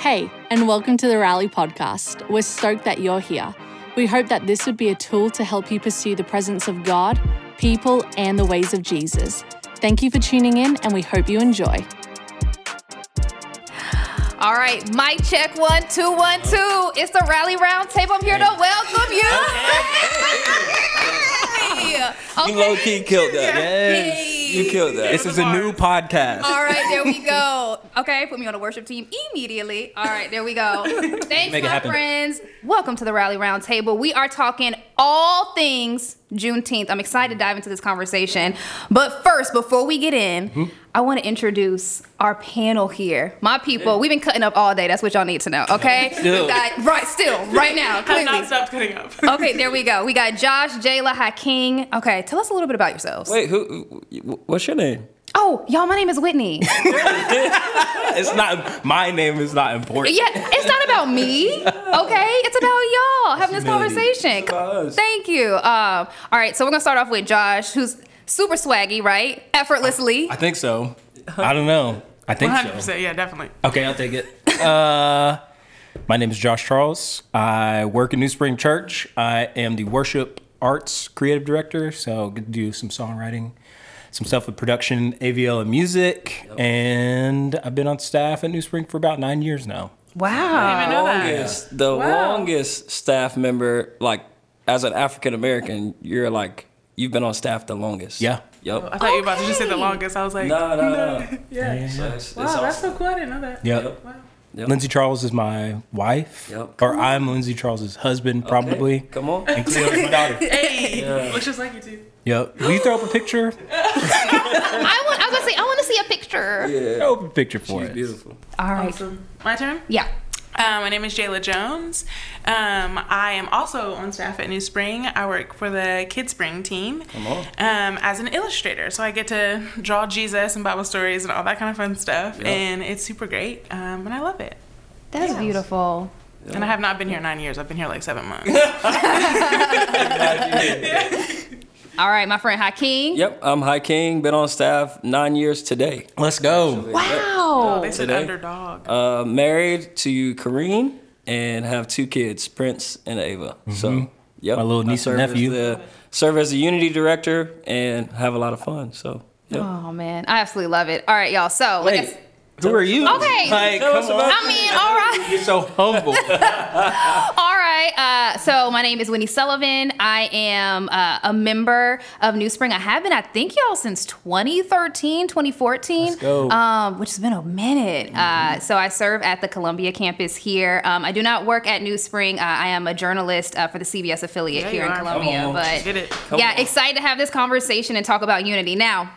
Hey, and welcome to the Rally Podcast. We're stoked that you're here. We hope that this would be a tool to help you pursue the presence of God, people, and the ways of Jesus. Thank you for tuning in, and we hope you enjoy. All right, mic check one, two, one, two. It's the Rally Round Table. I'm here to welcome you. You low key killed that. Yes. You killed that. This is a new podcast. All right, there we go. Okay, put me on a worship team immediately. All right, there we go. Thanks, Make my friends. Welcome to the Rally Round Table. We are talking all things Juneteenth. I'm excited to dive into this conversation. But first, before we get in, Hmm? I want to introduce our panel here. My people, we've been cutting up all day. That's what y'all need to know, okay? Still. We got, right, still, right now, Have clearly. not stopped cutting up. Okay, there we go. We got Josh, Jayla, Hakeem. Okay, tell us a little bit about yourselves. Wait, who? What's your name? Oh, y'all, my name is Whitney. It's not my name is not important. Yeah, it's not about me, okay? It's about y'all having this Humility. conversation. about us. Thank you. Um, all right, so we're gonna start off with Josh, who's super swaggy, right? Effortlessly. I think so. I don't know. I think One hundred so. Yeah, definitely. Okay, I'll take it. Uh, my name is Josh Charles. I work in New Spring Church. I am the worship arts creative director, so get to do some songwriting, some stuff with production, AVL, and music. And I've been on staff at New Spring for about nine years now. wow. I know that. Longest, the Wow. longest staff member, like as an African American, you're like you've been on staff the longest. Yeah. Yep. I thought you were about to just say the longest. I was like, No, no, no. yeah. So it's, Wow, it's that's so cool. I didn't know that. Yep. Wow. Yep. Lindsay Charles is my wife, Yep. or I'm Lindsay Charles's husband, probably. Come on. And Cleo's my daughter. Hey, looks just like you too. Yep. Will you throw up a picture? I want. I was gonna say I want to see a picture. Throw up a picture for She's us. beautiful. All right. Awesome. My turn. Yeah. Uh, my name is Jayla Jones. Um, I am also on staff at New Spring. I work for the Kids Spring team um, as an illustrator. So I get to draw Jesus and Bible stories and all that kind of fun stuff. Yep. And it's super great. Um, and I love it. That's beautiful. And I have not been here nine years. I've been here like seven months. All right, my friend Hakeem. Yep. I'm Hakeem. Been on staff nine years today. Let's go. Wow. they said Today? underdog. Uh, married to Kareen and have two kids, Prince and Ava. So, yep. My little niece and serve as nephew. the- serve as a Unity director and have a lot of fun. So, yep. Oh man, I absolutely love it. All right, y'all. So, like Who are you? Okay. Like, come on. I mean, all right. You're so humble. All right. Uh, so my name is Whitney Sullivan. I am uh, a member of New Spring. I have been, I think, y'all since 2013, 2014. Let's go. Um, which has been a minute. Uh, so I serve at the Columbia campus here. Um, I do not work at New Spring. Uh, I am a journalist uh, for the CBS affiliate Yeah, here in are. Columbia. Come on. But Get it. yeah, on. excited to have this conversation and talk about unity. Now,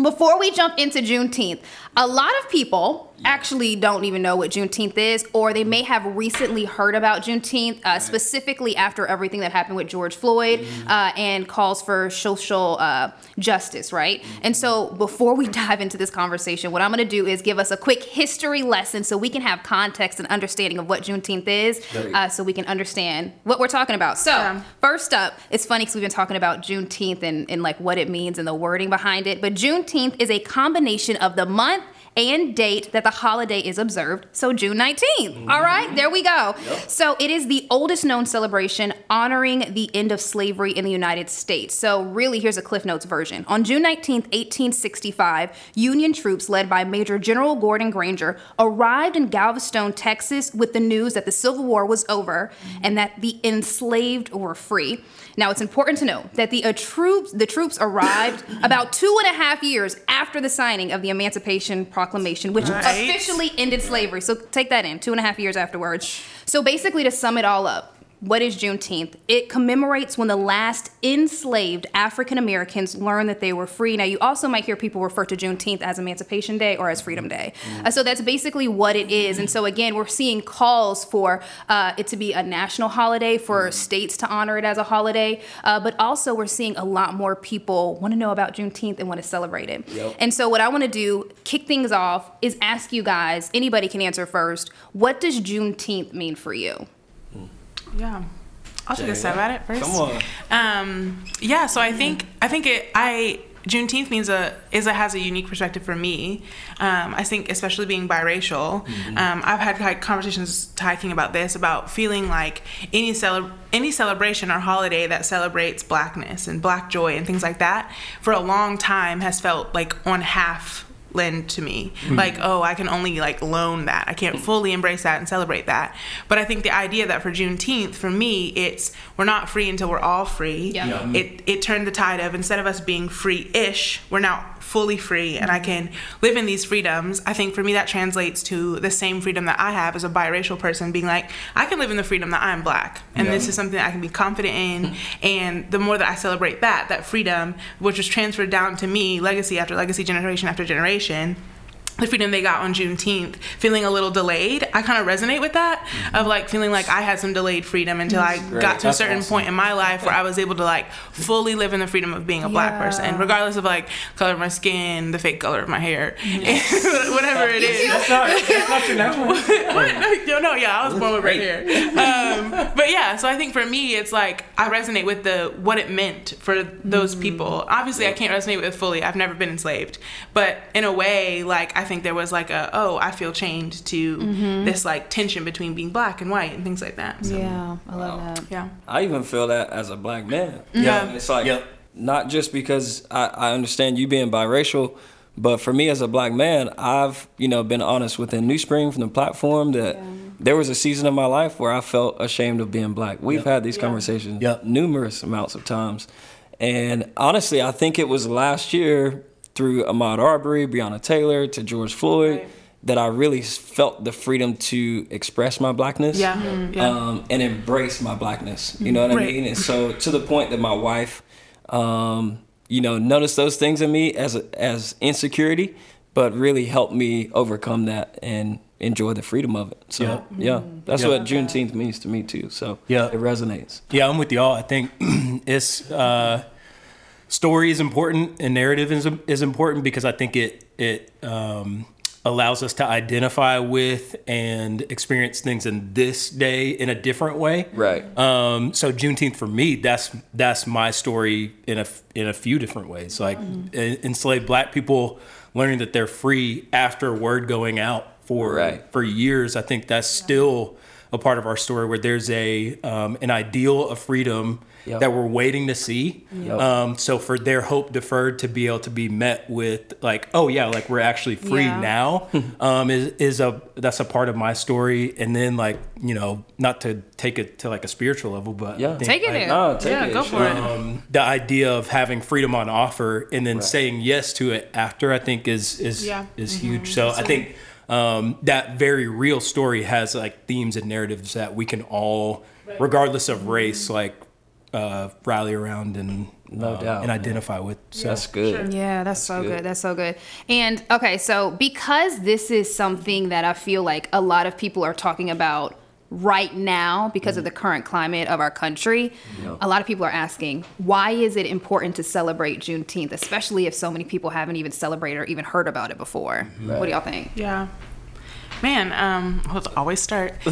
before we jump into Juneteenth, a lot of people actually don't even know what Juneteenth is, or they may have recently heard about Juneteenth, uh, specifically after everything that happened with George Floyd uh, and calls for social uh, justice, right? And so, before we dive into this conversation, what I'm going to do is give us a quick history lesson so we can have context and understanding of what Juneteenth is, uh, so we can understand what we're talking about. So, Yeah. First up, it's funny because we've been talking about Juneteenth and, and like what it means and the wording behind it. But Juneteenth is a combination of the month and date that the holiday is observed. So June 19th. Mm-hmm. All right, there we go. So it is the oldest known celebration honoring the end of slavery in the United States. So really, here's a Cliff Notes version. On June 19th, 1865, Union troops led by Major General Gordon Granger arrived in Galveston, Texas with the news that the Civil War was over mm-hmm. and that the enslaved were free. Now, it's important to note that the uh, troops the troops arrived about two and a half years after the signing of the Emancipation Proclamation, which Right. officially ended slavery. So take that in, two and a half years afterwards. So basically, to sum it all up, what is Juneteenth? It commemorates when the last enslaved African Americans learned that they were free. Now, you also might hear people refer to Juneteenth as Emancipation Day or as Freedom Day. Uh, so that's basically what it is. And so, again, we're seeing calls for uh, it to be a national holiday, for states to honor it as a holiday. Uh, but also, we're seeing a lot more people want to know about Juneteenth and want to celebrate it. Yep. And so, what I want to do, kick things off, is ask you guys, anybody can answer first, what does Juneteenth mean for you? Yeah. I'll take a stab at it first. Come on. Um, yeah, so I think I think it I Juneteenth means a is a has a unique perspective for me. Um, I think especially being biracial, um, I've had like conversations talking about this about feeling like any cele- any celebration or holiday that celebrates blackness and black joy and things like that for a long time has felt like on half lend to me. Mm-hmm. Like oh i can only like loan that. I can't fully embrace that and celebrate that. But i think the idea that for juneteenth for me it's we're not free until we're all free. Yeah. Yeah. it it turned the tide of instead of us being free-ish we're now fully free and i mm-hmm. can live in these freedoms i think for me that translates to the same freedom that i have as a biracial person being like i can live in the freedom that i'm black. And this is something that i can be confident in. Mm-hmm. And the more that i celebrate that that freedom which was transferred down to me legacy after legacy generation after generation the freedom they got on Juneteenth, feeling a little delayed. I kind of resonate with that mm-hmm. of like feeling like I had some delayed freedom until I Great. got to a certain awesome. point in my life where I was able to like fully live in the freedom of being a black person, regardless of like color of my skin, the fake color of my hair, whatever it is. That's not, that's not your natural. what? No, no, yeah, I was born with red hair. Um, but yeah, so I think for me, it's like I resonate with the what it meant for those mm. people. Obviously, I can't resonate with it fully. I've never been enslaved, but in a way, like I think there was like a oh, I feel chained to mm-hmm. this like tension between being black and white and things like that. So, Yeah, I love that. yeah. I even feel that as a black man. Mm-hmm. Yeah. It's like Yep. not just because I, I understand you being biracial, but for me as a black man, I've, you know, been honest within New Spring from the platform that there was a season of my life where I felt ashamed of being black. We've had these conversations Yep. numerous amounts of times. And honestly, I think it was last year through Ahmaud Arbery, Breonna Taylor, to George Floyd, Right. that I really felt the freedom to express my blackness Yeah. Mhm. Yeah. um, and embrace my blackness. You know what Right. I mean? And so to the point that my wife, um, you know, noticed those things in me as a, as insecurity, but really helped me overcome that and enjoy the freedom of it. So Yeah. yeah, that's Yeah. what Juneteenth means to me too. So Yeah. it resonates. Yeah, I'm with y'all. I think it's uh, story is important and narrative is is important because I think it it um, allows us to identify with and experience things in this day in a different way. Right. Um, so Juneteenth for me, that's that's my story in a in a few different ways. Like en- enslaved Black people learning that they're free after word going out for Right. for years. I think that's still a part of our story where there's a um, an ideal of freedom Yep. that we're waiting to see. Yep. Um, so for their hope deferred to be able to be met with like, oh yeah, like we're actually free Yeah. now, um, is is a that's a part of my story. And then like you know, not to take it to like a spiritual level, but Yeah. think, Take it like, there. No, take Yeah, it. go for sure. it. um, the idea of having freedom on offer and then saying yes to it after, I think is is Yeah. is huge. So I think um, that very real story has like themes and narratives that we can all, regardless of race, like uh, rally around and No uh, doubt, and man. identify with. So. That's good. Yeah, that's, so good. good. That's so good. And okay, so because this is something that I feel like a lot of people are talking about right now because of the current climate of our country, a lot of people are asking, why is it important to celebrate Juneteenth, especially if so many people haven't even celebrated or even heard about it before? What do y'all think? Yeah. Man, um, let's always start.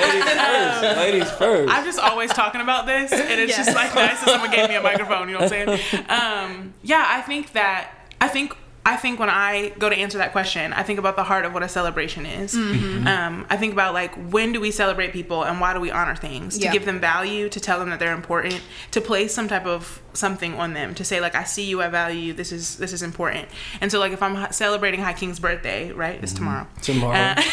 Ladies first. Ladies first. I'm just always talking about this, and it's just like nice that someone gave me a microphone. You know what I'm saying? Um, yeah, I think that I think I think when I go to answer that question, I think about the heart of what a celebration is. Um, I think about like when do we celebrate people and why do we honor things to Yeah. give them value, to tell them that they're important, to place some type of something on them, to say like I see you, I value you. This is this is important. And so like if I'm celebrating Hakeem's birthday, right? It's tomorrow. Tomorrow. Uh,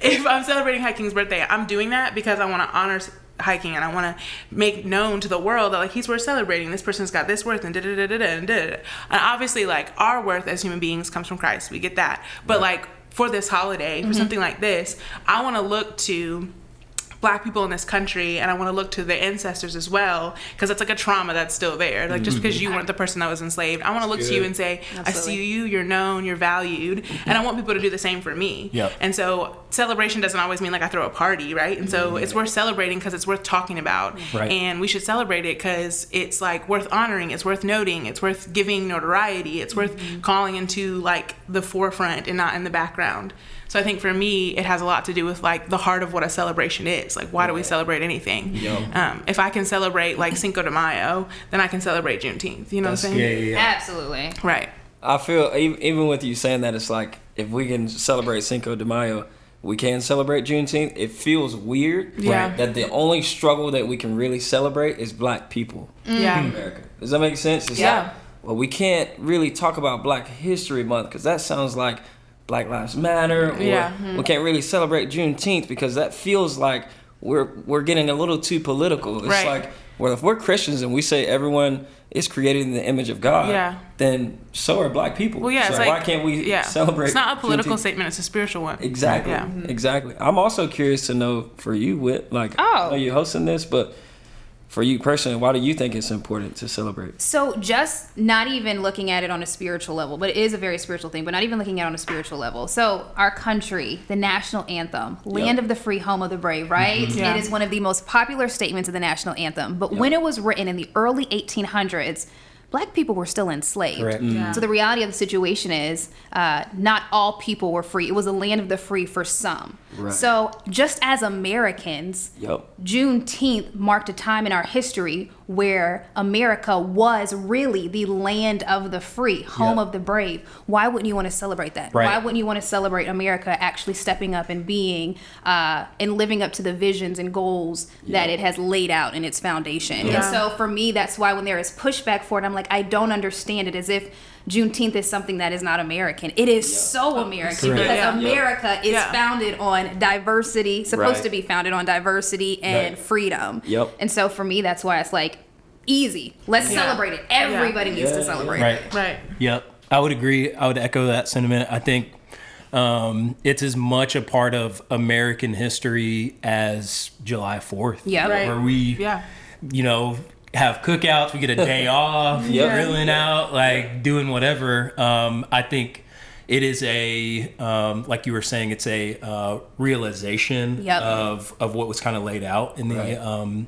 if I'm celebrating Hakeem's birthday, I'm doing that because I want to honor s- Hakeem and I want to make known to the world that like he's worth celebrating. This person's got this worth and da da da da da and da. And obviously, like our worth as human beings comes from Christ. We get that. But like for this holiday, for mm-hmm. something like this, I want to look to black people in this country and I want to look to their ancestors as well because it's like a trauma that's still there. Like just because you mm-hmm. weren't the person that was enslaved, I want to look to you and say, I see you, you're known, you're valued, and I want people to do the same for me. Yep. And so celebration doesn't always mean like I throw a party, right? And so mm-hmm. it's worth celebrating because it's worth talking about, Right. and we should celebrate it because it's like worth honoring, it's worth noting, it's worth giving notoriety, it's worth mm-hmm. calling into like the forefront and not in the background. So I think for me, it has a lot to do with like the heart of what a celebration is. Like, why do we celebrate anything? Yup. Um, if I can celebrate like Cinco de Mayo, then I can celebrate Juneteenth. You know That's- what I'm saying? yeah, yeah. Absolutely. Right. I feel even, even with you saying that, it's like if we can celebrate Cinco de Mayo, we can celebrate Juneteenth. It feels weird Yeah. that the only struggle that we can really celebrate is black people Yeah. in America. Does that make sense? It's Yeah. like, well, we can't really talk about Black History Month because that sounds like Black Lives Matter. Or Yeah. We can't really celebrate Juneteenth because that feels like we're we're getting a little too political. It's Right. like, well, if we're Christians and we say everyone is created in the image of God, Yeah. then so are Black people. Well, yeah. So It's like why can't we yeah. celebrate? It's not a political Juneteenth? statement. It's a spiritual one. Exactly. Yeah. Mm-hmm. Exactly. I'm also curious to know for you, Whit, like, Oh. are you're hosting this, but for you personally, why do you think it's important to celebrate? So just not even looking at it on a spiritual level, but it is a very spiritual thing, but not even looking at it on a spiritual level. So our country, the national anthem, land Yep. of the free, home of the brave, right? Mm-hmm. Yeah. It is one of the most popular statements of the national anthem. But when it was written in the early 1800s, black people were still enslaved. Correct. Yeah. So the reality of the situation is, uh, not all people were free. It was a land of the free for some. Right. So just as Americans, Yup. Juneteenth marked a time in our history where America was really the land of the free, home Yep. of the brave. Why wouldn't you want to celebrate that? Right. Why wouldn't you want to celebrate America actually stepping up and being uh, and living up to the visions and goals that it has laid out in its foundation? And so for me, that's why when there is pushback for it, I'm like, I don't understand it as if. Juneteenth is something that is not American. It is so American Correct. because Yeah. America is Yeah. founded on diversity, supposed Right. to be founded on diversity and Right. freedom. Yep. And so for me, that's why it's like easy. Let's Yeah. celebrate it. Everybody needs Yeah, to celebrate Right. it. Right. Yep. I would agree. I would echo that sentiment. I think um, it's as much a part of American history as July 4th. Yeah. Right. Where we, Yeah. you know, have cookouts, we get a day off, Yeah. grilling out, like doing whatever. Um, I think it is a, um, like you were saying, it's a uh, realization Yep. of, of what was kind of laid out in the Right. um,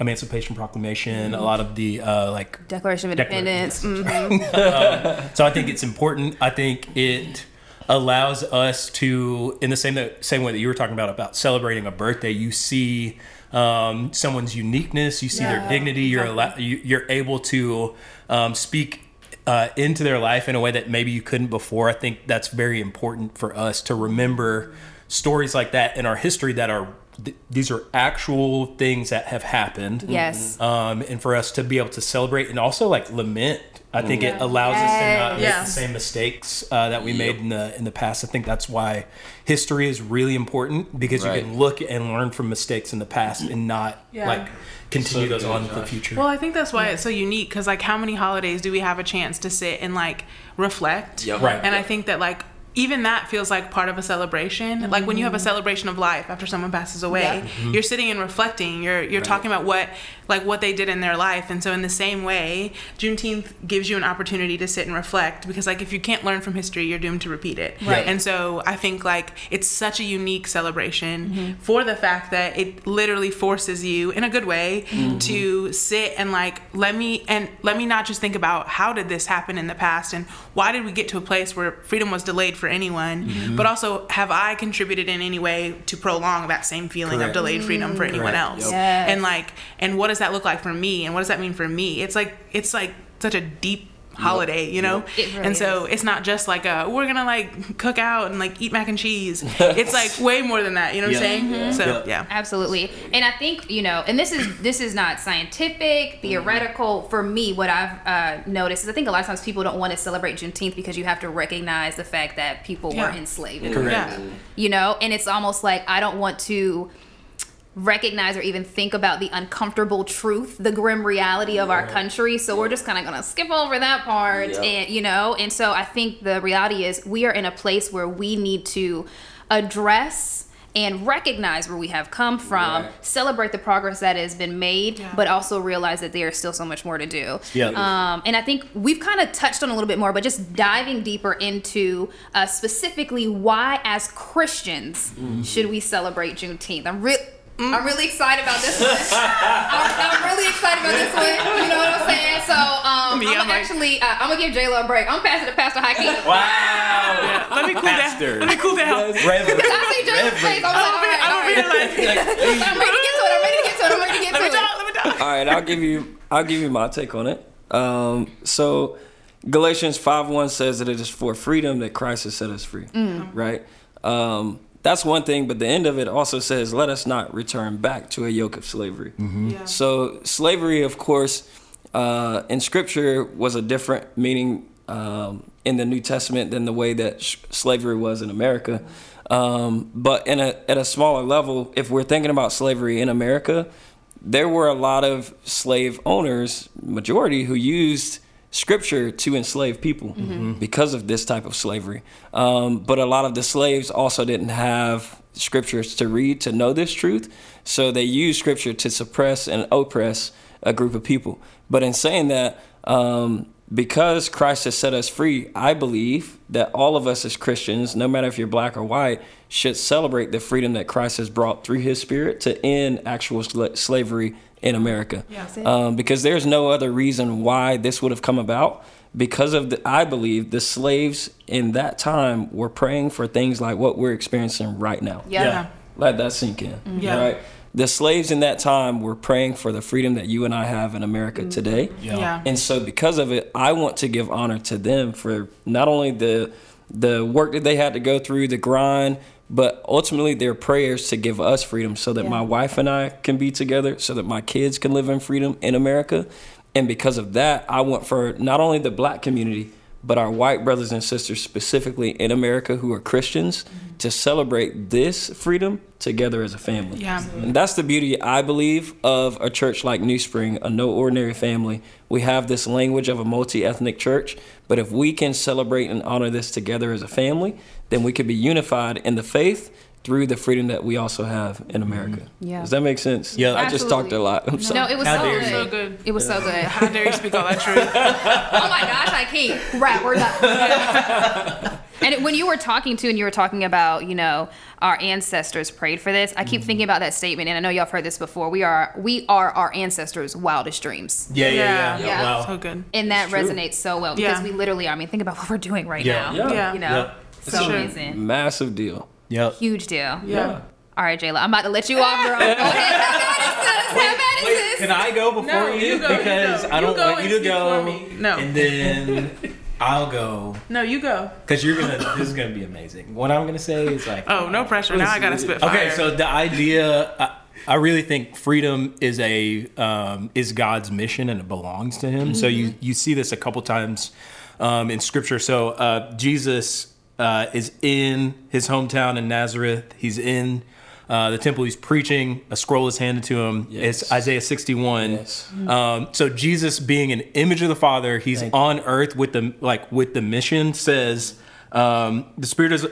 Emancipation Proclamation, a lot of the uh, like Declaration of Declaration, Independence. mhm. so I think it's important. I think it allows us to, in the same same way that you were talking about about celebrating a birthday, you see um, someone's uniqueness, you see their Yeah, dignity. You're you're able to um, speak. Uh, into their life in a way that maybe you couldn't before. I think that's very important for us to remember stories like that in our history that are th- these are actual things that have happened Yes. um, and for us to be able to celebrate and also like lament. I think it allows us to not make Yeah. the same mistakes uh, that we made in the in the past. I think that's why history is really important because Right. you can look and learn from mistakes in the past and not Yeah. like continue So those good, on into the future. Well, I think that's why it's so unique because, like, how many holidays do we have a chance to sit and like reflect? Yep. Right. And I think that like even that feels like part of a celebration. Like when you have a mm-hmm. celebration of life after someone passes away, Yeah. Mm-hmm. you're sitting and reflecting. You're you're talking about what like what they did in their life. And so in the same way, Juneteenth gives you an opportunity to sit and reflect because like if you can't learn from history, you're doomed to repeat it. Right. And so I think like it's such a unique celebration mm-hmm. for the fact that it literally forces you in a good way mm-hmm. to sit and like let me and let me not just think about how did this happen in the past and why did we get to a place where freedom was delayed for anyone, mm-hmm. but also have I contributed in any way to prolong that same feeling Correct. of delayed freedom for anyone Correct. else? Yep. Yes. And like and what does that look like for me and what does that mean for me? It's like it's like such a deep holiday, you know? It really and so it's not just like a we're gonna like cook out and like eat mac and cheese. it's like way more than that, you know what Yeah. I'm saying? So Yeah. yeah. Absolutely. And I think, you know, and this is this is not scientific, theoretical. For me, what I've uh, noticed is I think a lot of times people don't want to celebrate Juneteenth because you have to recognize the fact that people were enslaved. Correct. Yeah. You know, and it's almost like I don't want to recognize or even think about the uncomfortable truth, the grim reality of our country. So we're just kind of going to skip over that part Yeah. and you know, and so I think the reality is we are in a place where we need to address and recognize where we have come from, Right. celebrate the progress that has been made, Yeah. but also realize that there is still so much more to do. Yeah. Um, and I think we've kind of touched on a little bit more, but just diving deeper into uh, specifically why, as Christians, should we celebrate Juneteenth? I'm real. I'm really excited about this one. I'm, I'm really excited about this one. You know what I'm saying? So um, I'm gonna I'm actually, uh, I'm gonna give J Lo a break. I'm passing it to Pastor Hakeem. Wow. Let me cool Pastor. down. Let me cool down. Reverend. I see J Lo's face. I'm like, all right, I'm all over here right. like, I'm ready to get to it. I'm ready to get to it. I'm ready to get let me to it. talk, let me talk. All right, I'll give you I'll give you my take on it. Um, so Galatians 5 1 says that it is for freedom that Christ has set us free. Right? Um, that's one thing, but the end of it also says, let us not return back to a yoke of slavery. Yeah. So slavery, of course, uh, in Scripture was a different meaning um, in the New Testament than the way that sh- slavery was in America. Um, but in a at a smaller level, if we're thinking about slavery in America, there were a lot of slave owners, majority, who used scripture to enslave people because of this type of slavery. Um, but a lot of the slaves also didn't have scriptures to read to know this truth, so they used scripture to suppress and oppress a group of people. But in saying that, um, because Christ has set us free, I believe that all of us as Christians, no matter if you're black or white, should celebrate the freedom that Christ has brought through his spirit to end actual sla- slavery in America. Yeah. Um, because there's no other reason why this would have come about. Because of the, I believe the slaves in that time were praying for things like what we're experiencing right now. Yeah. Yeah. Let that sink in. Yeah. Right. The slaves in that time were praying for the freedom that you and I have in America today. Yeah. Yeah. And so because of it, I want to give honor to them for not only the the work that they had to go through, the grind, but ultimately their prayers to give us freedom so that my wife and I can be together, so that my kids can live in freedom in America. And because of that, I want for not only the black community, but our white brothers and sisters specifically in America who are Christians mm-hmm. to celebrate this freedom together as a family. Yeah. And that's the beauty, I believe, of a church like New Spring, a no ordinary family. We have this language of a multi ethnic church, but if we can celebrate and honor this together as a family, then we could be unified in the faith through the freedom that we also have in America. Yeah. Does that make sense? Yeah. I just talked a lot. I'm sorry. No, it was How so dare good. you. So good. It was so good. How dare you speak all that truth? oh my gosh, I can't. Right, we're done. and when you were talking to, and you were talking about, you know, our ancestors prayed for this. I keep Mm-hmm. thinking about that statement, and I know y'all have heard this before. We are, we are our ancestors' wildest dreams, Yeah, yeah, yeah. Yeah. Yeah. Wow. So good. and that resonates so well because Yeah. we literally, I mean, think about what we're doing right Yeah. now. Yeah. Yeah. You know, Yep. so Sure. amazing, Massive deal. Yep. huge deal. Yeah. All right, Jayla, I'm about to let you off, girl. Go ahead, have at it, sis. Have at it, sis. Can I go before No, you? you go, you because go. I don't You want you to go. No. And then I'll go. No, you go. Because you're gonna. This is gonna be amazing. What I'm gonna say is like. Oh, no pressure. Now I gotta spit fire. Okay, so the idea, I, I really think freedom is a um, is God's mission and it belongs to Him. So you you see this a couple times um, in Scripture. So uh, Jesus uh, is in His hometown in Nazareth. He's in. Uh, the temple he's preaching a scroll is handed to him Yes. it's isaiah 61 Yes. um, so jesus being an image of the father he's Thank you. on earth with the like with the mission says um, the spirit is uh,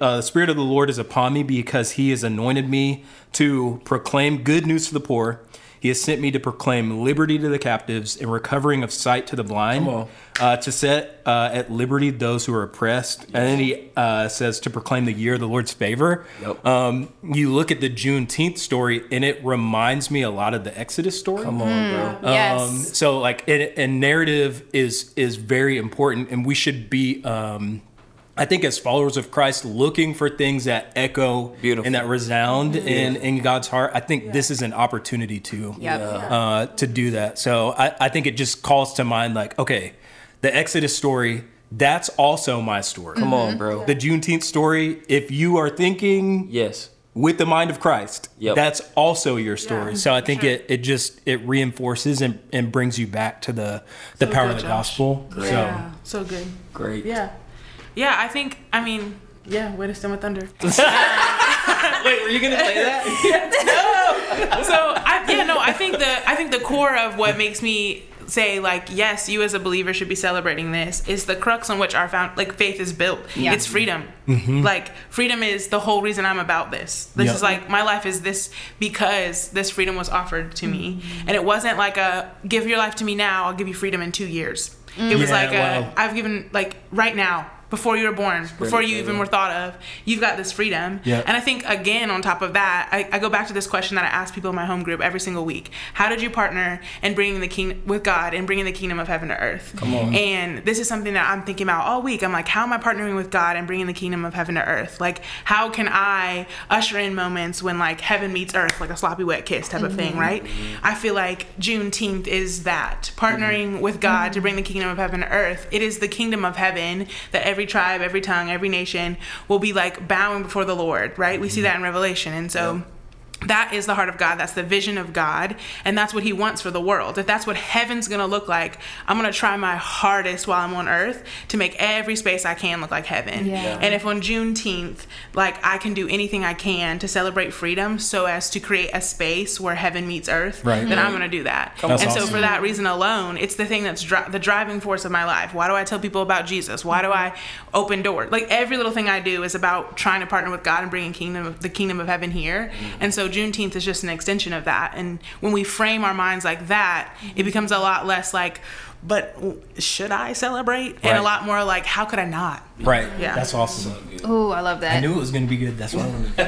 the spirit of the Lord is upon me because He has anointed me to proclaim good news to the poor. He has sent me to proclaim liberty to the captives and recovering of sight to the blind, uh, to set uh, at liberty those who are oppressed. And then he uh, says to proclaim the year of the Lord's favor. Yep. Um, you look at the Juneteenth story, and it reminds me a lot of the Exodus story. Come on, bro. Yes. Um, so like, it, and narrative is is very important, and we should be, um, I think, as followers of Christ, looking for things that echo Beautiful. and that resound in in God's heart. I think this is an opportunity to Yep. uh, to do that. So I, I think it just calls to mind like, okay, the Exodus story. That's also my story. Come on, bro. The Juneteenth story. If you are thinking Yes. with the mind of Christ. Yep. That's also your story. Yeah, so I think sure. it, it just it reinforces and, and brings you back to the the So power good, of the Josh. gospel. Yeah. So good. Great. Yeah. Yeah, I think, I mean, yeah, way to stem with thunder. Wait, were you gonna play that? No. So I, yeah, no, I think the I think the core of what makes me say like yes, you as a believer should be celebrating this is the crux on which our found like faith is built. Yeah. It's freedom. Mhm. Like freedom is the whole reason I'm about this. This Yeah. is like my life is this because this freedom was offered to me, and it wasn't like a give your life to me now, I'll give you freedom in two years. It was Yeah, like a, wow. I've given like right now before you were born, before you even were thought of, you've got this freedom. Yeah. And I think again on top of that, I, I go back to this question that I ask people in my home group every single week: How did you partner in bringing the king with God and bringing the kingdom of heaven to earth? Come on. And this is something that I'm thinking about all week. I'm like, how am I partnering with God and bringing the kingdom of heaven to earth? Like, how can I usher in moments when like heaven meets earth, like a sloppy wet kiss type of thing, mm-hmm. right? I feel like Juneteenth is that partnering mm-hmm. with God to mm-hmm. bring the kingdom of heaven to earth. It is the kingdom of heaven that every tribe, every tongue, every nation will be like bowing before the Lord, right? We see mm-hmm. that in Revelation. And so that is the heart of God. That's the vision of God. And that's what He wants for the world. If that's what heaven's going to look like, I'm going to try my hardest while I'm on earth to make every space I can look like heaven. Yeah. Yeah. And if on Juneteenth, like I can do anything I can to celebrate freedom so as to create a space where heaven meets earth, Right. then I'm going to do that. That's and so for that reason alone, it's the thing that's dri- the driving force of my life. Why do I tell people about Jesus? Why do I open doors? Like every little thing I do is about trying to partner with God and bringing kingdom of the kingdom of heaven here. Mm. And so Juneteenth is just an extension of that. And when we frame our minds like that, it mm-hmm. becomes a lot less like, but should I celebrate? And a lot more like, how could I not? Right. Yeah. That's awesome. Ooh, I love that. I knew it was gonna be good. That's why I wanted to no,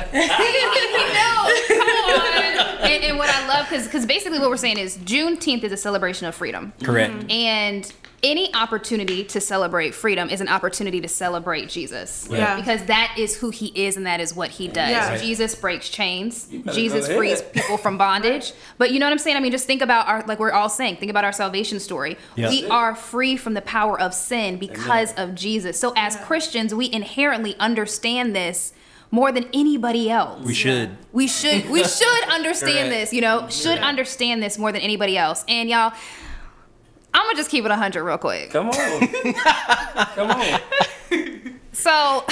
come on. And, and what I love, because because basically what we're saying is Juneteenth is a celebration of freedom. Correct. And any opportunity to celebrate freedom is an opportunity to celebrate Jesus. Yeah. Because that is who he is and that is what he does. Yeah. Right. Jesus breaks chains. Jesus frees people from bondage. But you know what I'm saying? I mean, just think about our, like we're all saying, think about our salvation story. Yeah. We are free from the power of sin because of Jesus. So as Christians, we inherently understand this more than anybody else. We should. We should we should understand Correct. this, you know, should understand this more than anybody else. And y'all, I'm gonna just keep it 100 real quick. Come on. Come on. So,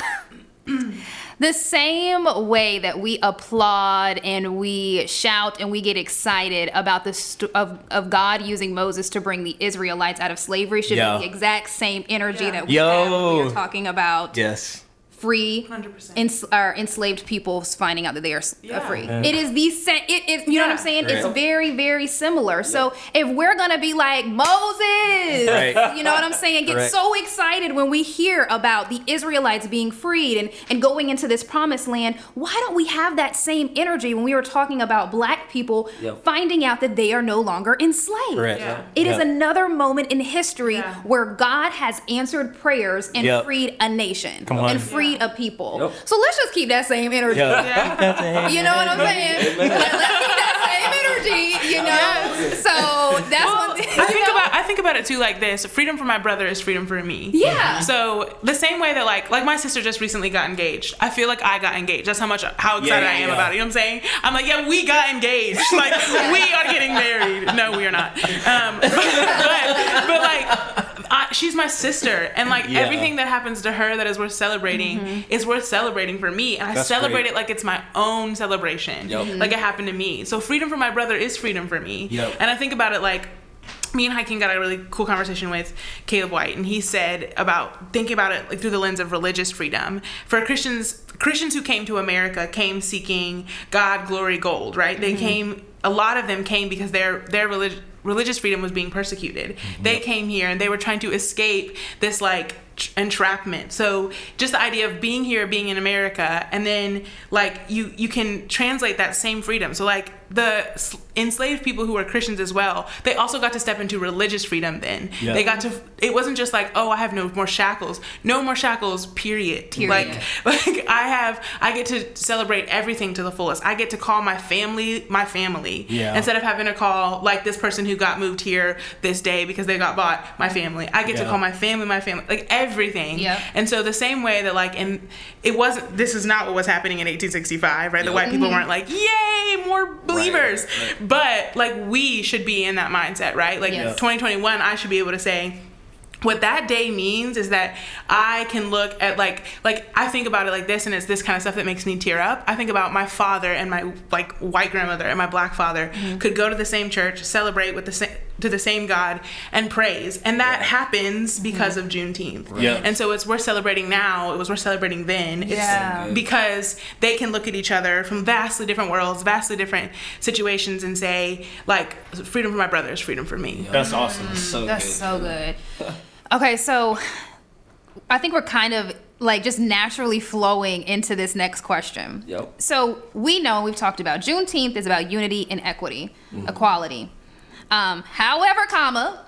the same way that we applaud and we shout and we get excited about the st- of, of God using Moses to bring the Israelites out of slavery should Yeah. be the exact same energy Yeah. that we Yo. have when we are talking about Yes. Free 100%. ens- or enslaved people finding out that they are s- uh, Yeah. free. It is the same. It, it, you know what I'm Yeah. saying? It's very, very similar. So if we're gonna be like Moses, Right. you know what I'm saying? Get Correct. so excited when we hear about the Israelites being freed and, and going into this promised land. Why don't we have that same energy when we were talking about black people Yep. finding out that they are no longer enslaved? Correct. Yeah. It is Yeah. another moment in history Yeah. where God has answered prayers and Yep. freed a nation Come on. and freed a people. Yep. So let's just keep that same energy. Yeah. You know what I'm saying? Like, let's keep that same energy, you know? So that's Well, one thing. I think know? about I think about it too like this. Freedom for my brother is freedom for me. Yeah. So the same way that like like my sister just recently got engaged. I feel like I got engaged. That's how much how excited Yeah, I am yeah. about it. You know what I'm saying? I'm like, yeah, we got engaged. Like we are getting married. No, we are not. Um, but, but, but, like I, she's my sister, and like Yeah. everything that happens to her that is worth celebrating Mm-hmm. is worth celebrating for me, and I That's celebrate great. it like it's my own celebration. Yep. Mhm. Like it mm-hmm. happened to me. So freedom for my brother is freedom for me. Yep. And I think about it like me and Hakeem got a really cool conversation with Caleb White, and he said about thinking about it like through the lens of religious freedom. For Christians, Christians who came to America came seeking God, glory, gold. Right? They mm-hmm. came. A lot of them came because their their religion religious freedom was being persecuted. They came here and they were trying to escape this like tr- entrapment. So just the idea of being here, being in America, and then like you you can translate that same freedom. So like the enslaved people who were Christians as well, they also got to step into religious freedom. Then Yeah. they got to. It wasn't just like oh I have no more shackles, no more shackles. Period. Period. Like like I have I get to celebrate everything to the fullest. I get to call my family my family Yeah. instead of having to call like this person who got moved here this day because they got bought my family. I get to call my family my family like everything. Yep. And so the same way that like and it wasn't this is not what was happening in 1865, right? The Yep. white people mm-hmm. weren't like, "Yay, more believers." right. But like we should be in that mindset, right? Like Yes. 2021 I should be able to say what that day means is that I can look at like like I think about it like this and it's this kind of stuff that makes me tear up. I think about my father and my like white grandmother and my black father mm-hmm. could go to the same church, celebrate with the same to the same God and praise. And that happens mm-hmm. because of Juneteenth. Yeah. And so it's we're celebrating now, it was we're celebrating then. It's Yeah. because they can look at each other from vastly different worlds, vastly different situations and say, like, freedom for my brother is freedom for me. That's awesome. So good. That's good. so good. Okay, so I think we're kind of like just naturally flowing into this next question. Yep. So we know we've talked about Juneteenth is about unity and equity, mm-hmm. equality. Um, however, comma,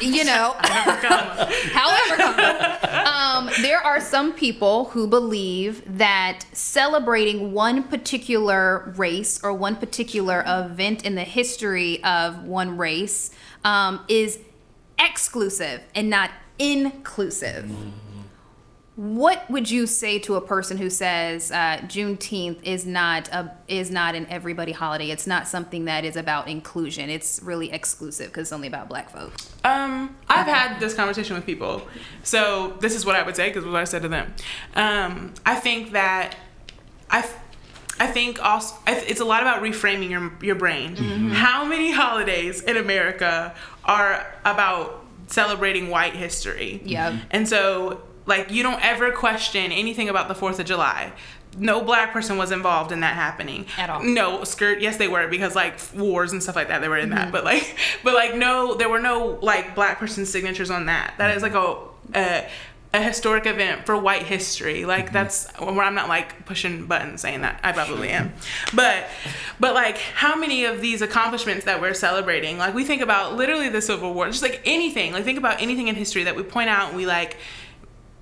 you know, however, comma, um, there are some people who believe that celebrating one particular race or one particular event in the history of one race um, is exclusive and not inclusive. What would you say to a person who says uh, Juneteenth is not a is not an everybody holiday? It's not something that is about inclusion. It's really exclusive because it's only about Black folks. Um, I've had this conversation with people, so this is what I would say because what I said to them. Um, I think that I, I think also it's a lot about reframing your your brain. How many holidays in America are about celebrating white history? Yeah. and so like you don't ever question anything about the Fourth of July. No black person was involved in that happening At all. No skirt. Yes, they were because like wars and stuff like that. They were in that, mm-hmm. but like, but like no, there were no like black person signatures on that. That is like a a, a historic event for white history. Like mm-hmm. that's where I'm not like pushing buttons saying that. I probably am, but but like how many of these accomplishments that we're celebrating? Like we think about literally the Civil War, just like anything. Like think about anything in history that we point out and we like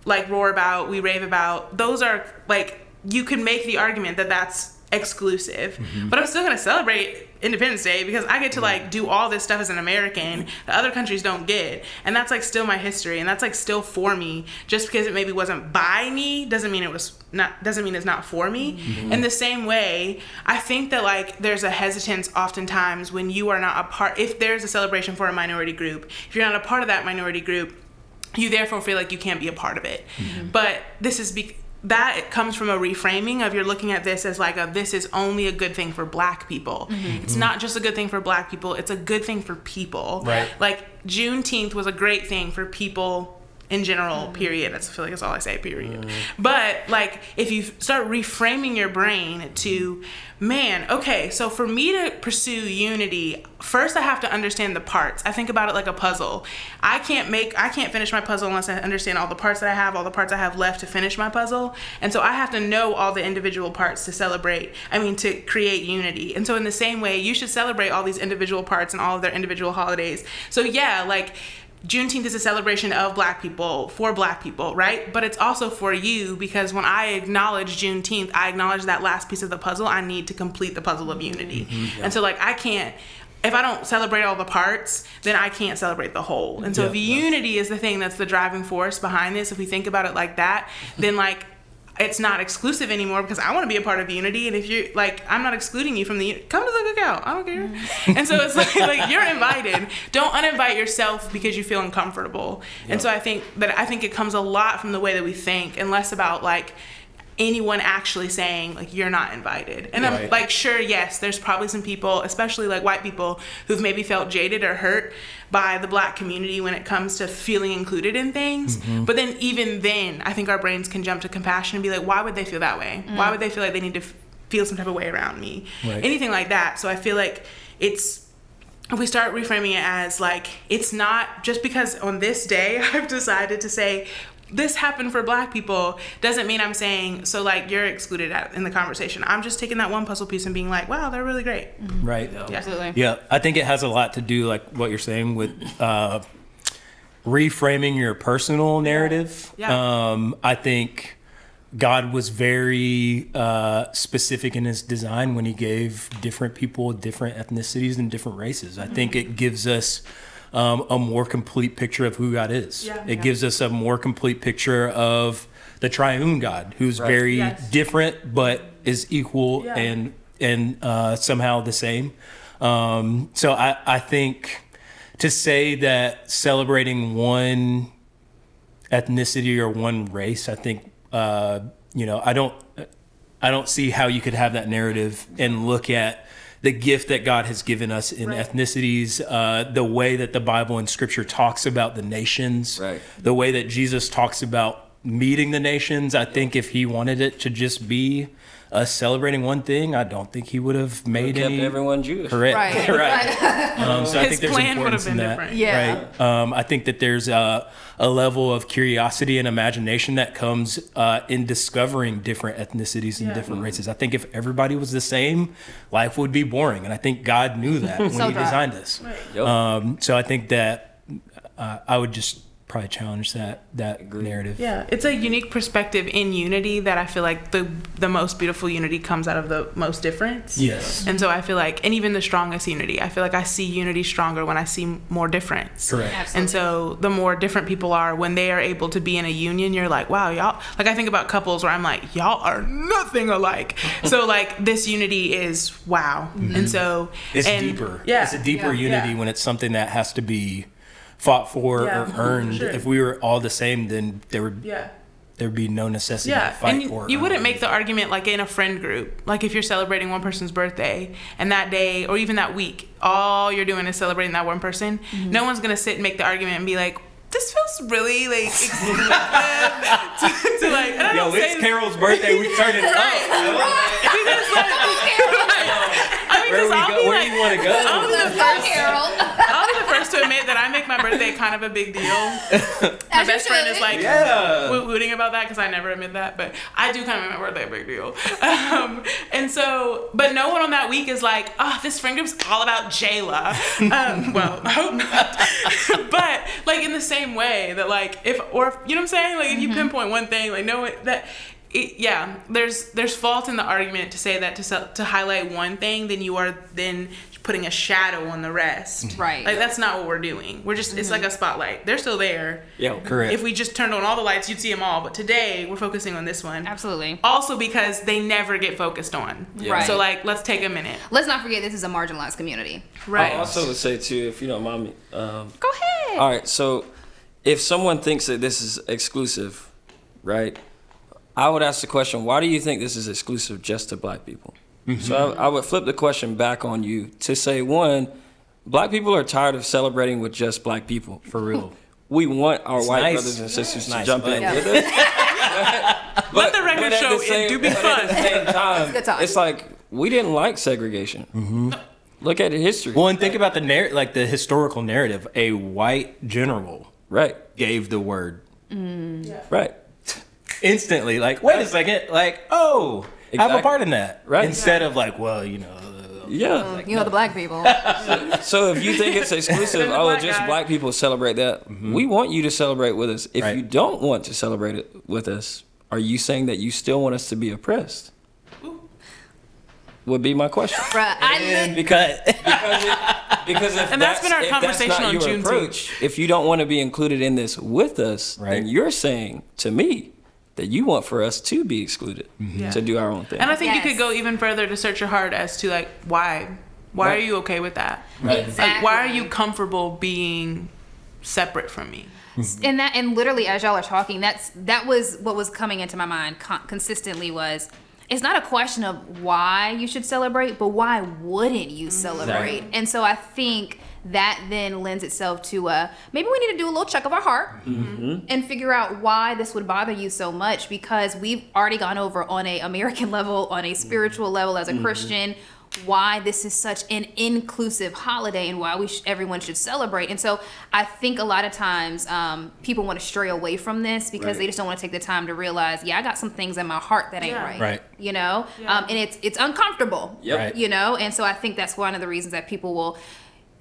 like roar about, we rave about. Those are like you can make the argument that that's exclusive, mm-hmm. but I'm still gonna celebrate Independence Day because I get to like do all this stuff as an American that other countries don't get, and that's like still my history, and that's like still for me. Just because it maybe wasn't by me doesn't mean it was not doesn't mean it's not for me. Mm-hmm. In the same way, I think that like there's a hesitance oftentimes when you are not a part. If there's a celebration for a minority group, if you're not a part of that minority group you therefore feel like you can't be a part of it. Mm-hmm. But this is be- that comes from a reframing of you're looking at this as like a this is only a good thing for black people. Mm-hmm. It's not just a good thing for black people, it's a good thing for people. Right. Like Juneteenth was a great thing for people in general, mm-hmm. period. That's I feel like that's all I say, period. Mm-hmm. But like if you start reframing your brain to man, okay, so for me to pursue unity, first I have to understand the parts. I think about it like a puzzle. I can't make I can't finish my puzzle unless I understand all the parts that I have, all the parts I have left to finish my puzzle. And so I have to know all the individual parts to celebrate. I mean to create unity. And so in the same way, you should celebrate all these individual parts and all of their individual holidays. So yeah, like Juneteenth is a celebration of black people for black people, right? But it's also for you because when I acknowledge Juneteenth, I acknowledge that last piece of the puzzle I need to complete the puzzle of unity. Mm-hmm. And so, like, I can't, if I don't celebrate all the parts, then I can't celebrate the whole. And so, if Yeah. unity is the thing that's the driving force behind this, if we think about it like that, then, like, it's not exclusive anymore because I want to be a part of unity. And if you're like, I'm not excluding you from the come to the cookout. I don't care. Mm-hmm. And so it's like, like you're invited. Don't uninvite yourself because you feel uncomfortable. And so I think that I think it comes a lot from the way that we think and less about like anyone actually saying like you're not invited. And I'm like sure yes, there's probably some people, especially like white people who've maybe felt jaded or hurt by the black community when it comes to feeling included in things. Mm-hmm. But then even then, I think our brains can jump to compassion and be like why would they feel that way? Why would they feel like they need to f- feel some type of way around me? Right. Anything like that. So I feel like it's if we start reframing it as like it's not just because on this day I've decided to say this happened for black people doesn't mean I'm saying so like you're excluded out in the conversation. I'm just taking that one puzzle piece and being like, wow, they're really great. Right. Yeah. Absolutely. Yeah, I think it has a lot to do, like what you're saying, with uh, reframing your personal narrative. Yeah. Um, I think God was very uh, specific in his design when he gave different people different ethnicities and different races. I think it gives us um, a more complete picture of who God is. Yeah, it yeah. gives us a more complete picture of the triune God, who's Right. very Yes. different but is equal Yeah. and and uh, somehow the same. Um, so I, I think to say that celebrating one ethnicity or one race, I think uh, you know I don't I don't see how you could have that narrative and look at the gift that God has given us in Right. ethnicities, uh, the way that the Bible and Scripture talks about the nations, Right. the way that Jesus talks about meeting the nations. I think if he wanted it to just be us celebrating one thing, I don't think he would have made kept any. everyone Jewish. Correct. Right. right. Um, so I think there's plan would have importance in that. different. Yeah. Right. Um, I think that there's a, a level of curiosity and imagination that comes uh, in discovering different ethnicities and Yeah. different races. I think if everybody was the same, life would be boring, and I think God knew that when So He designed us. Yep. Um, so I think that uh, I would just probably challenge that that narrative. Yeah, it's a unique perspective in unity that I feel like the the most beautiful unity comes out of the most difference. Yes. And so I feel like, and even the strongest unity, I feel like I see unity stronger when I see more difference. Correct. Absolutely. And so the more different people are, when they are able to be in a union, you're like, wow, y'all. Like I think about couples where I'm like, y'all are nothing alike. so like this unity is wow. And mm-hmm. so It's and- deeper. Yeah, It's a deeper yeah, unity yeah. when it's something that has to be fought for Yeah, or earned. sure. If we were all the same, then there would Yeah. there would be no necessity Yeah, to fight and you, you wouldn't make the argument like in a friend group, like if you're celebrating one person's birthday and that day or even that week, all you're doing is celebrating that one person. Mm-hmm. No one's gonna sit and make the argument and be like, "This feels really like exclusive to, to like." I Yo, don't say it's Carol's birthday. We turned it up. because like, I mean, Where because we I'll go? be Where like, do you want to go? I'll be the Go, first. Carol. I'll be the first to admit that I make my birthday kind of a big deal. My best friend is like Yeah. woot wooting about that because I never admit that, but I do kind of make my birthday a big deal. Um, and so, but no one on that week is like, oh, this friend group's all about Jayla. Um, well, I hope not. but like in the same way that like if or if, you know what I'm saying, like if you pinpoint one thing, like no that. It, yeah, there's there's fault in the argument to say that to sell, to highlight one thing, then you are then putting a shadow on the rest. Right. Like that's not what we're doing. We're just it's like a spotlight. They're still there. Yeah. Correct. If we just turned on all the lights, you'd see them all. But today, we're focusing on this one. Absolutely. Also, because they never get focused on. Right. So, like, let's take a minute. Let's not forget this is a marginalized community. Right. I also would say too, if you don't mind me. Um, Go ahead. all right, so if someone thinks that this is exclusive, right? I would ask the question, why do you think this is exclusive just to black people? Mm-hmm. So I, I would flip the question back on you to say, one, black people are tired of celebrating with just black people. For real. We want our It's white nice. brothers and sisters to Nice, jump but- in Yeah. with us. Let the record at show the it do be but fun. At the same time, good time. it's like we didn't like segregation. Mm-hmm. Look at the history. Well, and think about the narr- like the historical narrative. A white general Right, gave the word mm. right. instantly. Like, wait a second. Like, oh, have a part in that. Right. Instead of like, well, you know. Uh, yeah. You know the black people. So if you think it's exclusive, The oh, black just guy. black people celebrate that. Mm-hmm. We want you to celebrate with us. If Right. you don't want to celebrate it with us, are you saying that you still want us to be oppressed? Would be my question. Bruh, I li- Because Because if And that's been our conversation that's not on your Juneteenth. approach, if you don't want to be included in this with us, Right. then you're saying to me that you want for us to be excluded mm-hmm. Yeah. to do our own thing. And I think you could go even further to search your heart as to, like, why? Why Right. are you okay with that? exactly. Like, why are you comfortable being separate from me? Mm-hmm. and that and literally as y'all are talking that's that was what was coming into my mind con- consistently was it's not a question of why you should celebrate but why wouldn't you mm-hmm. celebrate and so i think that then lends itself to uh maybe we need to do a little check of our heart and figure out why this would bother you so much because we've already gone over on a american level on a spiritual level as a christian why this is such an inclusive holiday and why we sh- everyone should celebrate. And so I think a lot of times um, people want to stray away from this because Right. they just don't want to take the time to realize, yeah, I got some things in my heart that ain't Yeah. right. Right. You know, Yeah. um, and it's it's uncomfortable. Yep. Right. You know, and so I think that's one of the reasons that people will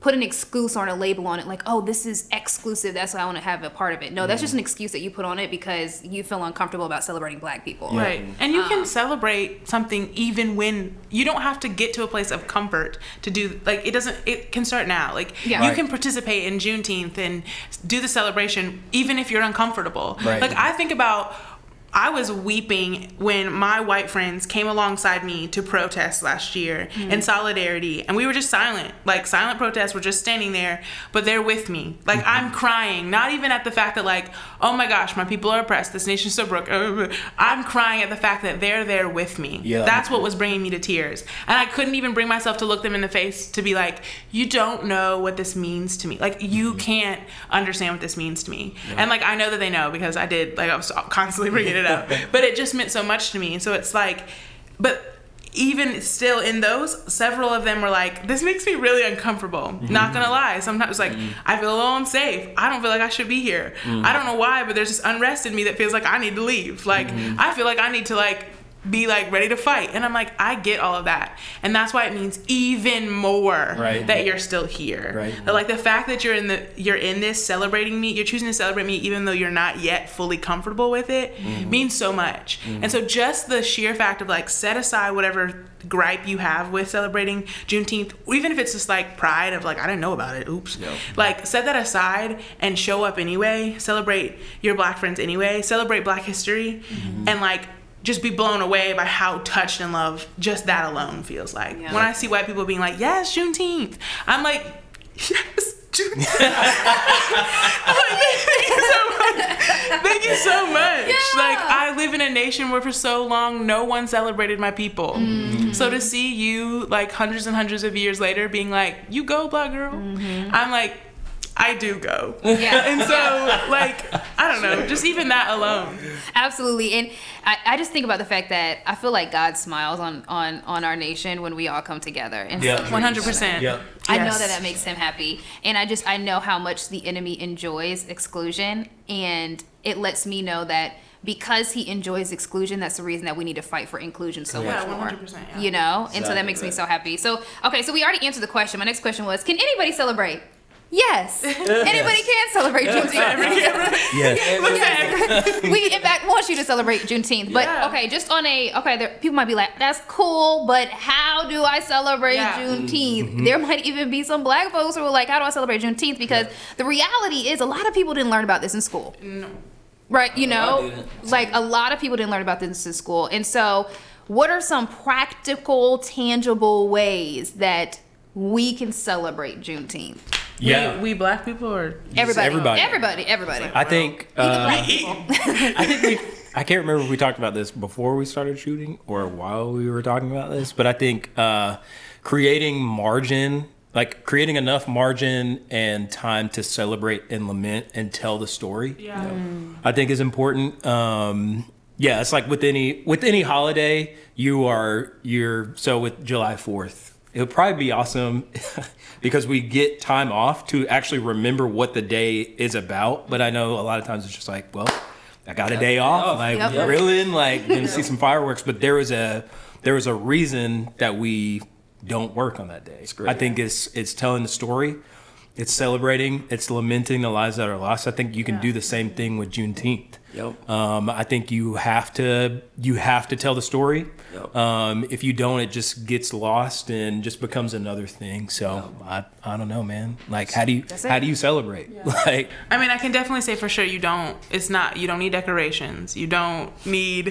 put an excuse or a label on it like oh this is exclusive that's why i want to have a part of it no that's just an excuse that you put on it because you feel uncomfortable about celebrating black people Right. And you Um, can celebrate something even when you don't have to get to a place of comfort to do like it doesn't it can start now. Like Yeah. you Right. can participate in Juneteenth and do the celebration even if you're uncomfortable. Right. Like I think about I was weeping when my white friends came alongside me to protest last year in mm. solidarity, and we were just silent, like silent protests. We're just standing there, but they're with me. Like I'm mm-hmm. crying, not even at the fact that like, oh my gosh, my people are oppressed. This nation's so broke. I'm crying at the fact that they're there with me. Yeah. That's what was bringing me to tears, and I couldn't even bring myself to look them in the face to be like, you don't know what this means to me. Like you mm-hmm. can't understand what this means to me. And like I know that they know because I did. Like I was constantly bringing it up, but it just meant so much to me. So it's like, but even still in those, several of them were like, "This makes me really uncomfortable." Mm-hmm. Not gonna lie. Sometimes like mm-hmm. I feel a little unsafe. I don't feel like I should be here. Mm-hmm. I don't know why, but there's this unrest in me that feels like I need to leave. Like I feel like I need to like be like ready to fight. And i'm like i get all of that. And that's why it means even more Right. that you're still here. Right. Like the fact that you're in the you're in this celebrating me you're choosing to celebrate me even though you're not yet fully comfortable with it mm-hmm. means so much. Mm-hmm. And so just the sheer fact of like set aside whatever gripe you have with celebrating juneteenth even if it's just like pride of like i didn't know about it. Oops. Like set that aside and show up anyway. Celebrate your black friends anyway. Celebrate black history. Mm-hmm. And like just be blown away by how touched and loved just that alone feels like. Yeah. When I see white people being like, "Yes, Juneteenth," I'm like, "Yes, Juneteenth." I'm like, Thank you so much. Thank you so much. Yeah. Like I live in a nation where for so long no one celebrated my people. Mm-hmm. So to see you like hundreds and hundreds of years later being like, "You go, black girl," I'm like. I do go. Yeah. And so, like, I don't know, just even that alone. Absolutely, and I, I just think about the fact that I feel like God smiles on on on our nation when we all come together and Yeah. 100%. Yeah. I know that that makes him happy, and I just I know how much the enemy enjoys exclusion, and it lets me know that because he enjoys exclusion, that's the reason that we need to fight for inclusion so Yeah, much more. 100%, yeah. You know, and so that makes me so happy. So okay, so we already answered the question. My next question was, can anybody celebrate? Yes, anybody can celebrate Juneteenth. Yes. we in fact want you to celebrate Juneteenth. But Yeah. okay, just on a okay, there, people might be like, "That's cool," but how do I celebrate Yeah. Juneteenth? There might even be some black folks who are like, "How do I celebrate Juneteenth?" Because the reality is, a lot of people didn't learn about this in school. No. Right, you I know, didn't. like a lot of people didn't learn about this in school. And so, what are some practical, tangible ways that we can celebrate Juneteenth? Yeah. We, we black people or Everybody, everybody. everybody, everybody. I think. Uh. I think we. I can't remember if we talked about this before we started shooting or while we were talking about this, but I think uh, creating margin, like creating enough margin and time to celebrate and lament and tell the story. yeah. I think is important. Um, yeah, it's like with any with any holiday, you are you're so with July Fourth, it would probably be awesome because we get time off to actually remember what the day is about. But I know a lot of times it's just like, well, I got a day off, like Yep. grilling, like gonna see some fireworks. But there was a there was a reason that we don't work on that day. great. I think it's it's telling the story. It's celebrating. It's lamenting the lives that are lost. I think you can do the same thing with Juneteenth. Yep. Um, I think you have to you have to tell the story. Yep. Um, if you don't, it just gets lost and just becomes another thing. So I, I don't know, man. Like how do you how do you celebrate? Like I mean, I can definitely say for sure you don't. It's not. You don't need decorations. You don't need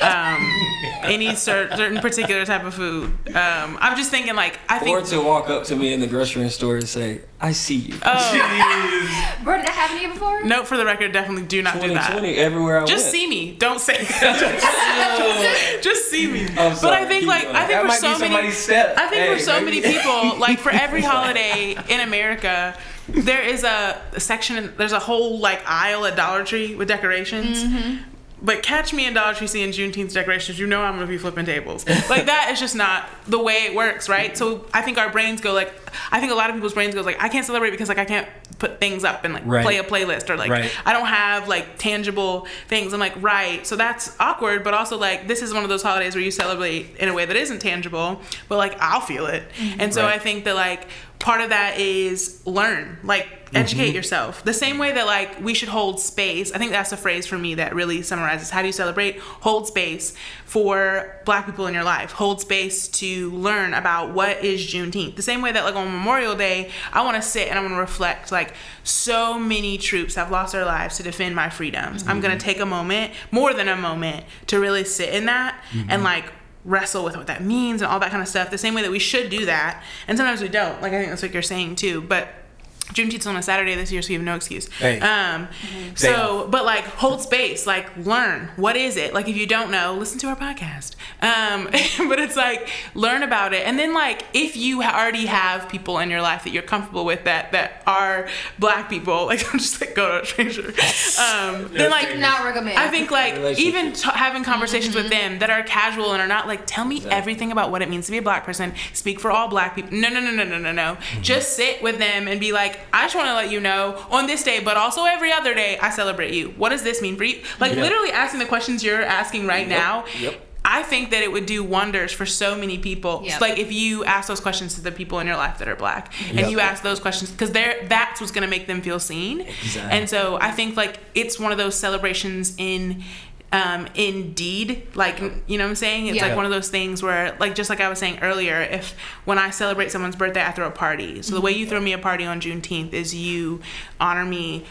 um, any cer- certain particular type of food. Um, I'm just thinking like I think Or to walk up to me in the grocery store and say, "I see you." Oh Bro, did that happen to you before? note for the record, definitely do not do that. 2020, everywhere I Just went. see me. Don't say. just, just see me. I'm but sorry, I think keep like going. I think That for might be so many. somebody's step. I think Hey, for so maybe. many people, like for every holiday in America, there is a, a section. There's a whole like aisle at Dollar Tree with decorations. Mm-hmm. But catch me in Dollar Tree seeing Juneteenth decorations, you know I'm gonna be flipping tables. Like that is just not the way it works, right? So I think our brains go like, I think a lot of people's brains goes like, I can't celebrate because like I can't put things up and like Right. play a playlist or like Right. I don't have like tangible things. I'm like, right. So that's awkward, but also like this is one of those holidays where you celebrate in a way that isn't tangible, but like I'll feel it. And so Right. I think that like part of that is learn, like mm-hmm. educate yourself. The same way that like we should hold space. I think that's a phrase for me that really summarizes how do you celebrate? Hold space for black people in your life. Hold space to learn about what is Juneteenth. The same way that like on Memorial Day, I want to sit and I want to reflect like so many troops have lost their lives to defend my freedoms. I'm going to mm-hmm. take a moment, more than a moment, to really sit in that mm-hmm. and like wrestle with what that means and all that kind of stuff the same way that we should do that. And sometimes we don't like i think that's what you're saying too but Juneteenth's on a Saturday this year, so you have no excuse. Hey. Um, so, but like, hold space, like, learn what is it. Like, if you don't know, listen to our podcast. Um, but it's like, learn about it, and then like, if you already have people in your life that you're comfortable with that that are black people, like, don't just like go to a stranger. Um, then like, Not recommend. I think like even t- having conversations with them that are casual and are not like tell me everything about what it means to be a black person. Speak for all black people. No, no, no, no, no, no, no. Just sit with them and be like, I just want to let you know on this day, but also every other day, I celebrate you. What does this mean for you? Like Yeah. literally asking the questions you're asking right now. Yep. I think that it would do wonders for so many people. Yep. Like if you ask those questions to the people in your life that are black, and you ask those questions because they're that's what's gonna make them feel seen. Exactly. And so I think like it's one of those celebrations in um indeed like you know what i'm saying it's Yeah. like one of those things where like just like i was saying earlier if when i celebrate someone's birthday i throw a party so the way you throw me a party on juneteenth is you honor me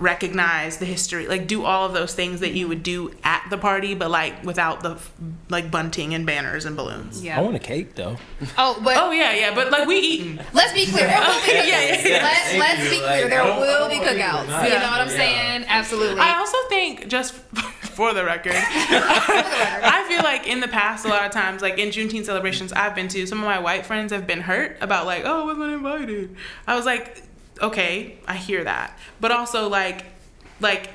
recognize the history like do all of those things that you would do at the party but like without the like bunting and banners and balloons yeah I want a cake though. Oh, but oh yeah yeah but like we eating let's be clear. There will be cookouts. Yeah, yeah, yeah. Let's, let's be clear. There will be cookouts. You know what I'm saying? Absolutely. I also think, just for the record, I feel like in the past, a lot of times, like in Juneteenth celebrations I've been to, some of my white friends have been hurt about like, oh, I wasn't invited. I was like, okay, I hear that, but also like, like.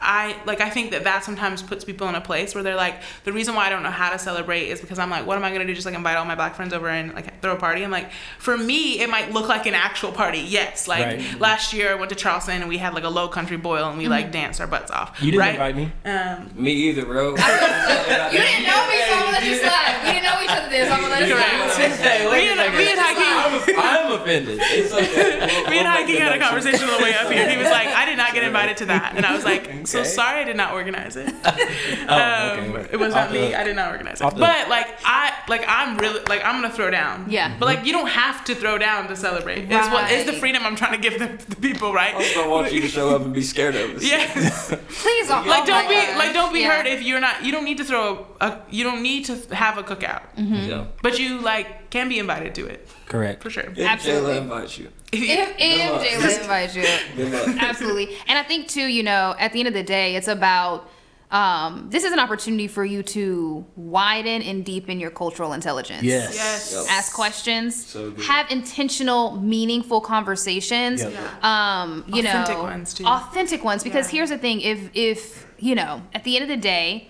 I like I think that that sometimes puts people in a place where they're like the reason why I don't know how to celebrate is because I'm like what am I gonna do just like invite all my black friends over and like throw a party I'm like for me it might look like an actual party yes like Right. last year I went to Charleston and we had like a low country boil and we like danced our butts off You didn't right? invite me. Um, Me either, bro. you didn't know me, so I'm gonna let you slide. We didn't know each other then, so I'm gonna let you slide. Hey, me and, me and Hakeem, I'm offended. It's okay. me and Hakeem had a conversation on the way up here. He was like, I did not get invited to that. And I was like, so sorry I did not organize it. Oh, Um, okay. it was not me. I did not organize it. The- But like I like I'm really like I'm gonna throw down. Yeah. But like you don't have to throw down to celebrate. It's what is the freedom I'm trying to give the, the people, right? I don't want you to show up and be scared of us. Yes. Please don't. like oh don't be like don't be Yeah. hurt if you're not you don't need to throw a you don't need to have a cookout. Mm-hmm. Yeah. But you like can be invited to it Correct. for sure. If Absolutely. Jayla invites you. If, if luck. Jayla invites you. Absolutely. And I think too, you know, at the end of the day, it's about um, this is an opportunity for you to widen and deepen your cultural intelligence. Yes. Yes. Yep. Ask questions. So good. have intentional, meaningful conversations. Yep. Um, you Authentic know, ones, too. authentic ones. Because Yeah. here's the thing: if if you know, at the end of the day,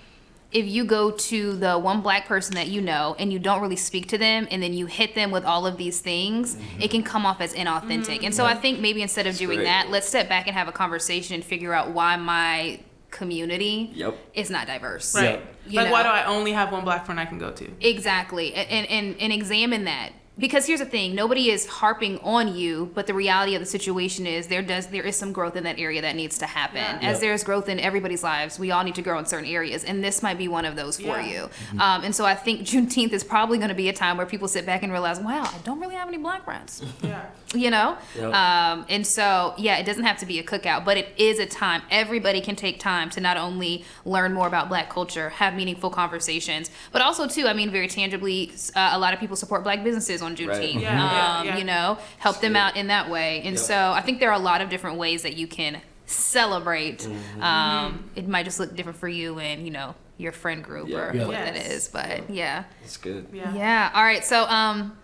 if you go to the one black person that you know and you don't really speak to them and then you hit them with all of these things, it can come off as inauthentic. And so I think maybe instead of doing great. that, let's step back and have a conversation and figure out why my community Yep. is not diverse. Right. You like why do I only have one black friend I can go to? Exactly. And, and, and, and examine that. Because here's the thing, nobody is harping on you, but the reality of the situation is there does there is some growth in that area that needs to happen. Yeah. As Yep. there's growth in everybody's lives, we all need to grow in certain areas, and this might be one of those for Yeah. you. Um, and so I think Juneteenth is probably going to be a time where people sit back and realize, wow, I don't really have any black friends Yeah. you know Yep. um, and so yeah it doesn't have to be a cookout but it is a time everybody can take time to not only learn more about black culture have meaningful conversations but also too i mean very tangibly uh, a lot of people support black businesses on juneteenth Yeah, yeah, um, yeah. you know help them out in that way and Yep. so i think there are a lot of different ways that you can celebrate Mm-hmm. um, it might just look different for you and you know your friend group or Yeah. what that Yes. is but yeah That's good. Yeah. yeah all right so um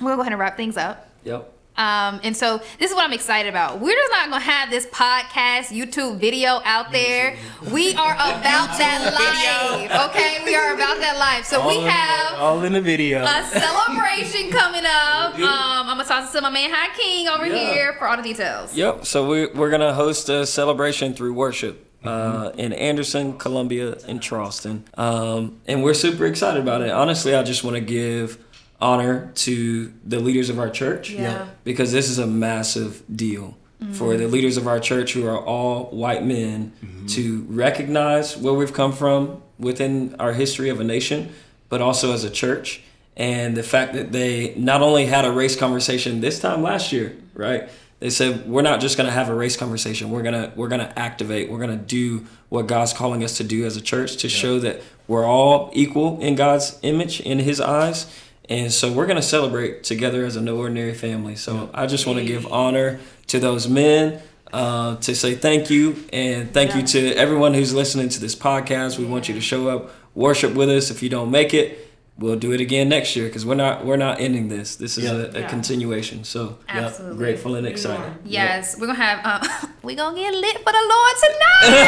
we'll go ahead and wrap things up Yep. Um, and so this is what I'm excited about. We're just not gonna have this podcast, YouTube video out there. We are about that life. Okay, we are about that life. So we All in- have all in the video. a celebration coming up. Um, I'm gonna toss it to my man Hakeem over Yeah. here for all the details. Yep. So we're, we're going to host a celebration through worship uh, in Anderson, Columbia, and Charleston. Um, and we're super excited about it. Honestly, I just want to give honor to the leaders of our church Yeah. because this is a massive deal mm-hmm. for the leaders of our church who are all white men mm-hmm. to recognize where we've come from within our history of a nation, but also as a church. And the fact that they not only had a race conversation this time last year, right? They said we're not just going to have a race conversation. We're gonna we're gonna activate. We're gonna do what God's calling us to do as a church to show that we're all equal in God's image in His eyes. And so we're going to celebrate together as a no ordinary family. So I just want to give honor to those men, uh, to say thank you. And thank you to everyone who's listening to this podcast. We want you to show up, worship with us. If you don't make it, we'll do it again next year because we're not we're not ending this. This is Yeah. a, a Yeah. continuation. So Absolutely. grateful and excited. Yes, we're gonna have uh, we gonna get lit for the Lord tonight.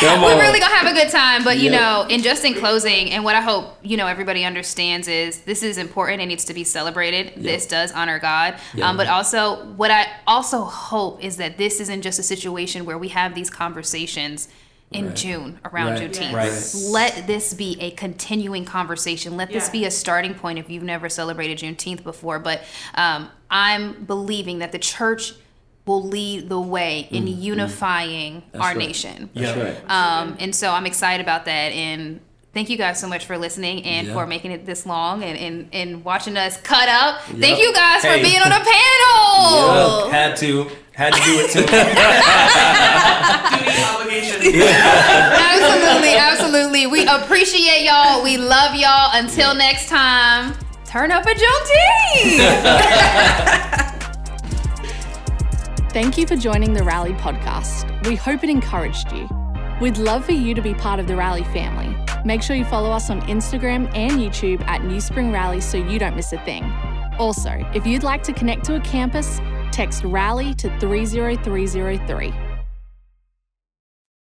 Come no, we're really gonna have a good time. But you Yeah. know, and just in closing, and what I hope you know everybody understands is this is important. It needs to be celebrated. This does honor God. Yeah. Um, but also, what I also hope is that this isn't just a situation where we have these conversations. In Right. June, around Right. Juneteenth, Right. let this be a continuing conversation. Let this Yeah. be a starting point if you've never celebrated Juneteenth before. But um, I'm believing that the church will lead the way in unifying our right. nation. That's Yeah. right. Um, and so I'm excited about that. And thank you guys so much for listening and Yeah. for making it this long and, and, and watching us cut up. Thank you guys for being on a panel. Had to, had to do it too. Duty obligation. absolutely, absolutely. We appreciate y'all. We love y'all. Until next time, turn up at Juneteenth. Thank you for joining the Rally podcast. We hope it encouraged you. We'd love for you to be part of the Rally family. Make sure you follow us on Instagram and YouTube at New Spring Rally so you don't miss a thing. Also, if you'd like to connect to a campus, text RALLY to 30303.